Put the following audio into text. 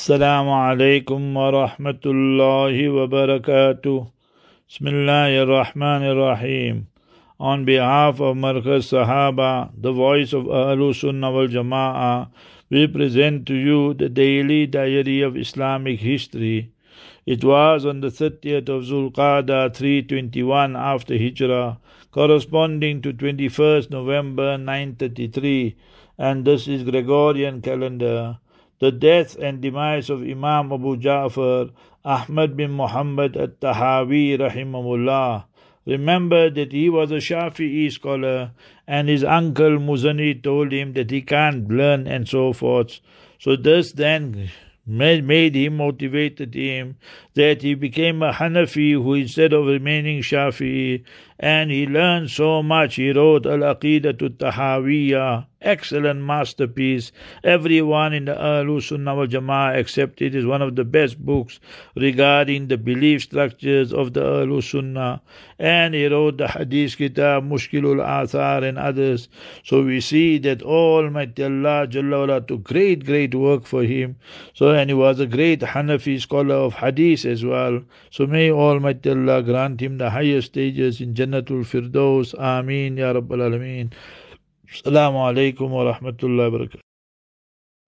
السلام عليكم ورحمة الله وبركاته بسم الله الرحمن الرحيم On behalf of Markaz Sahaba, the voice of Ahlu Sunnah wal Jama'ah, we present to you the daily diary of Islamic history. It was on the 30th of Zulqa'dah 321 after Hijrah, corresponding to 21st November 933, and this is Gregorian calendar the death and demise of Imam Abu Ja'far Ahmad bin Muhammad at-Tahawi rahimahullah. Remember that he was a Shafi'i scholar and his uncle Muzani told him that he can't learn and so forth. So this then made him, motivated him, that he became a Hanafi who instead of remaining Shafi'i, and he learned so much. He wrote Al-Aqidatul Tahawiyah, excellent masterpiece. Everyone in the Ahlu Sunnah wal Jama'ah accepted it is one of the best books regarding the belief structures of the Ahlu Sunnah. And he wrote the Hadith Kitab, Mushkilul Athar and others. So we see that Almighty Allah Jalla took great, great work for him. So and he was a great Hanafi scholar of Hadith as well. So may Almighty Allah grant him the highest stages in Jannatul جنة الفردوس. آمين يا رب العالمين. السلام عليكم ورحمة الله وبركاته.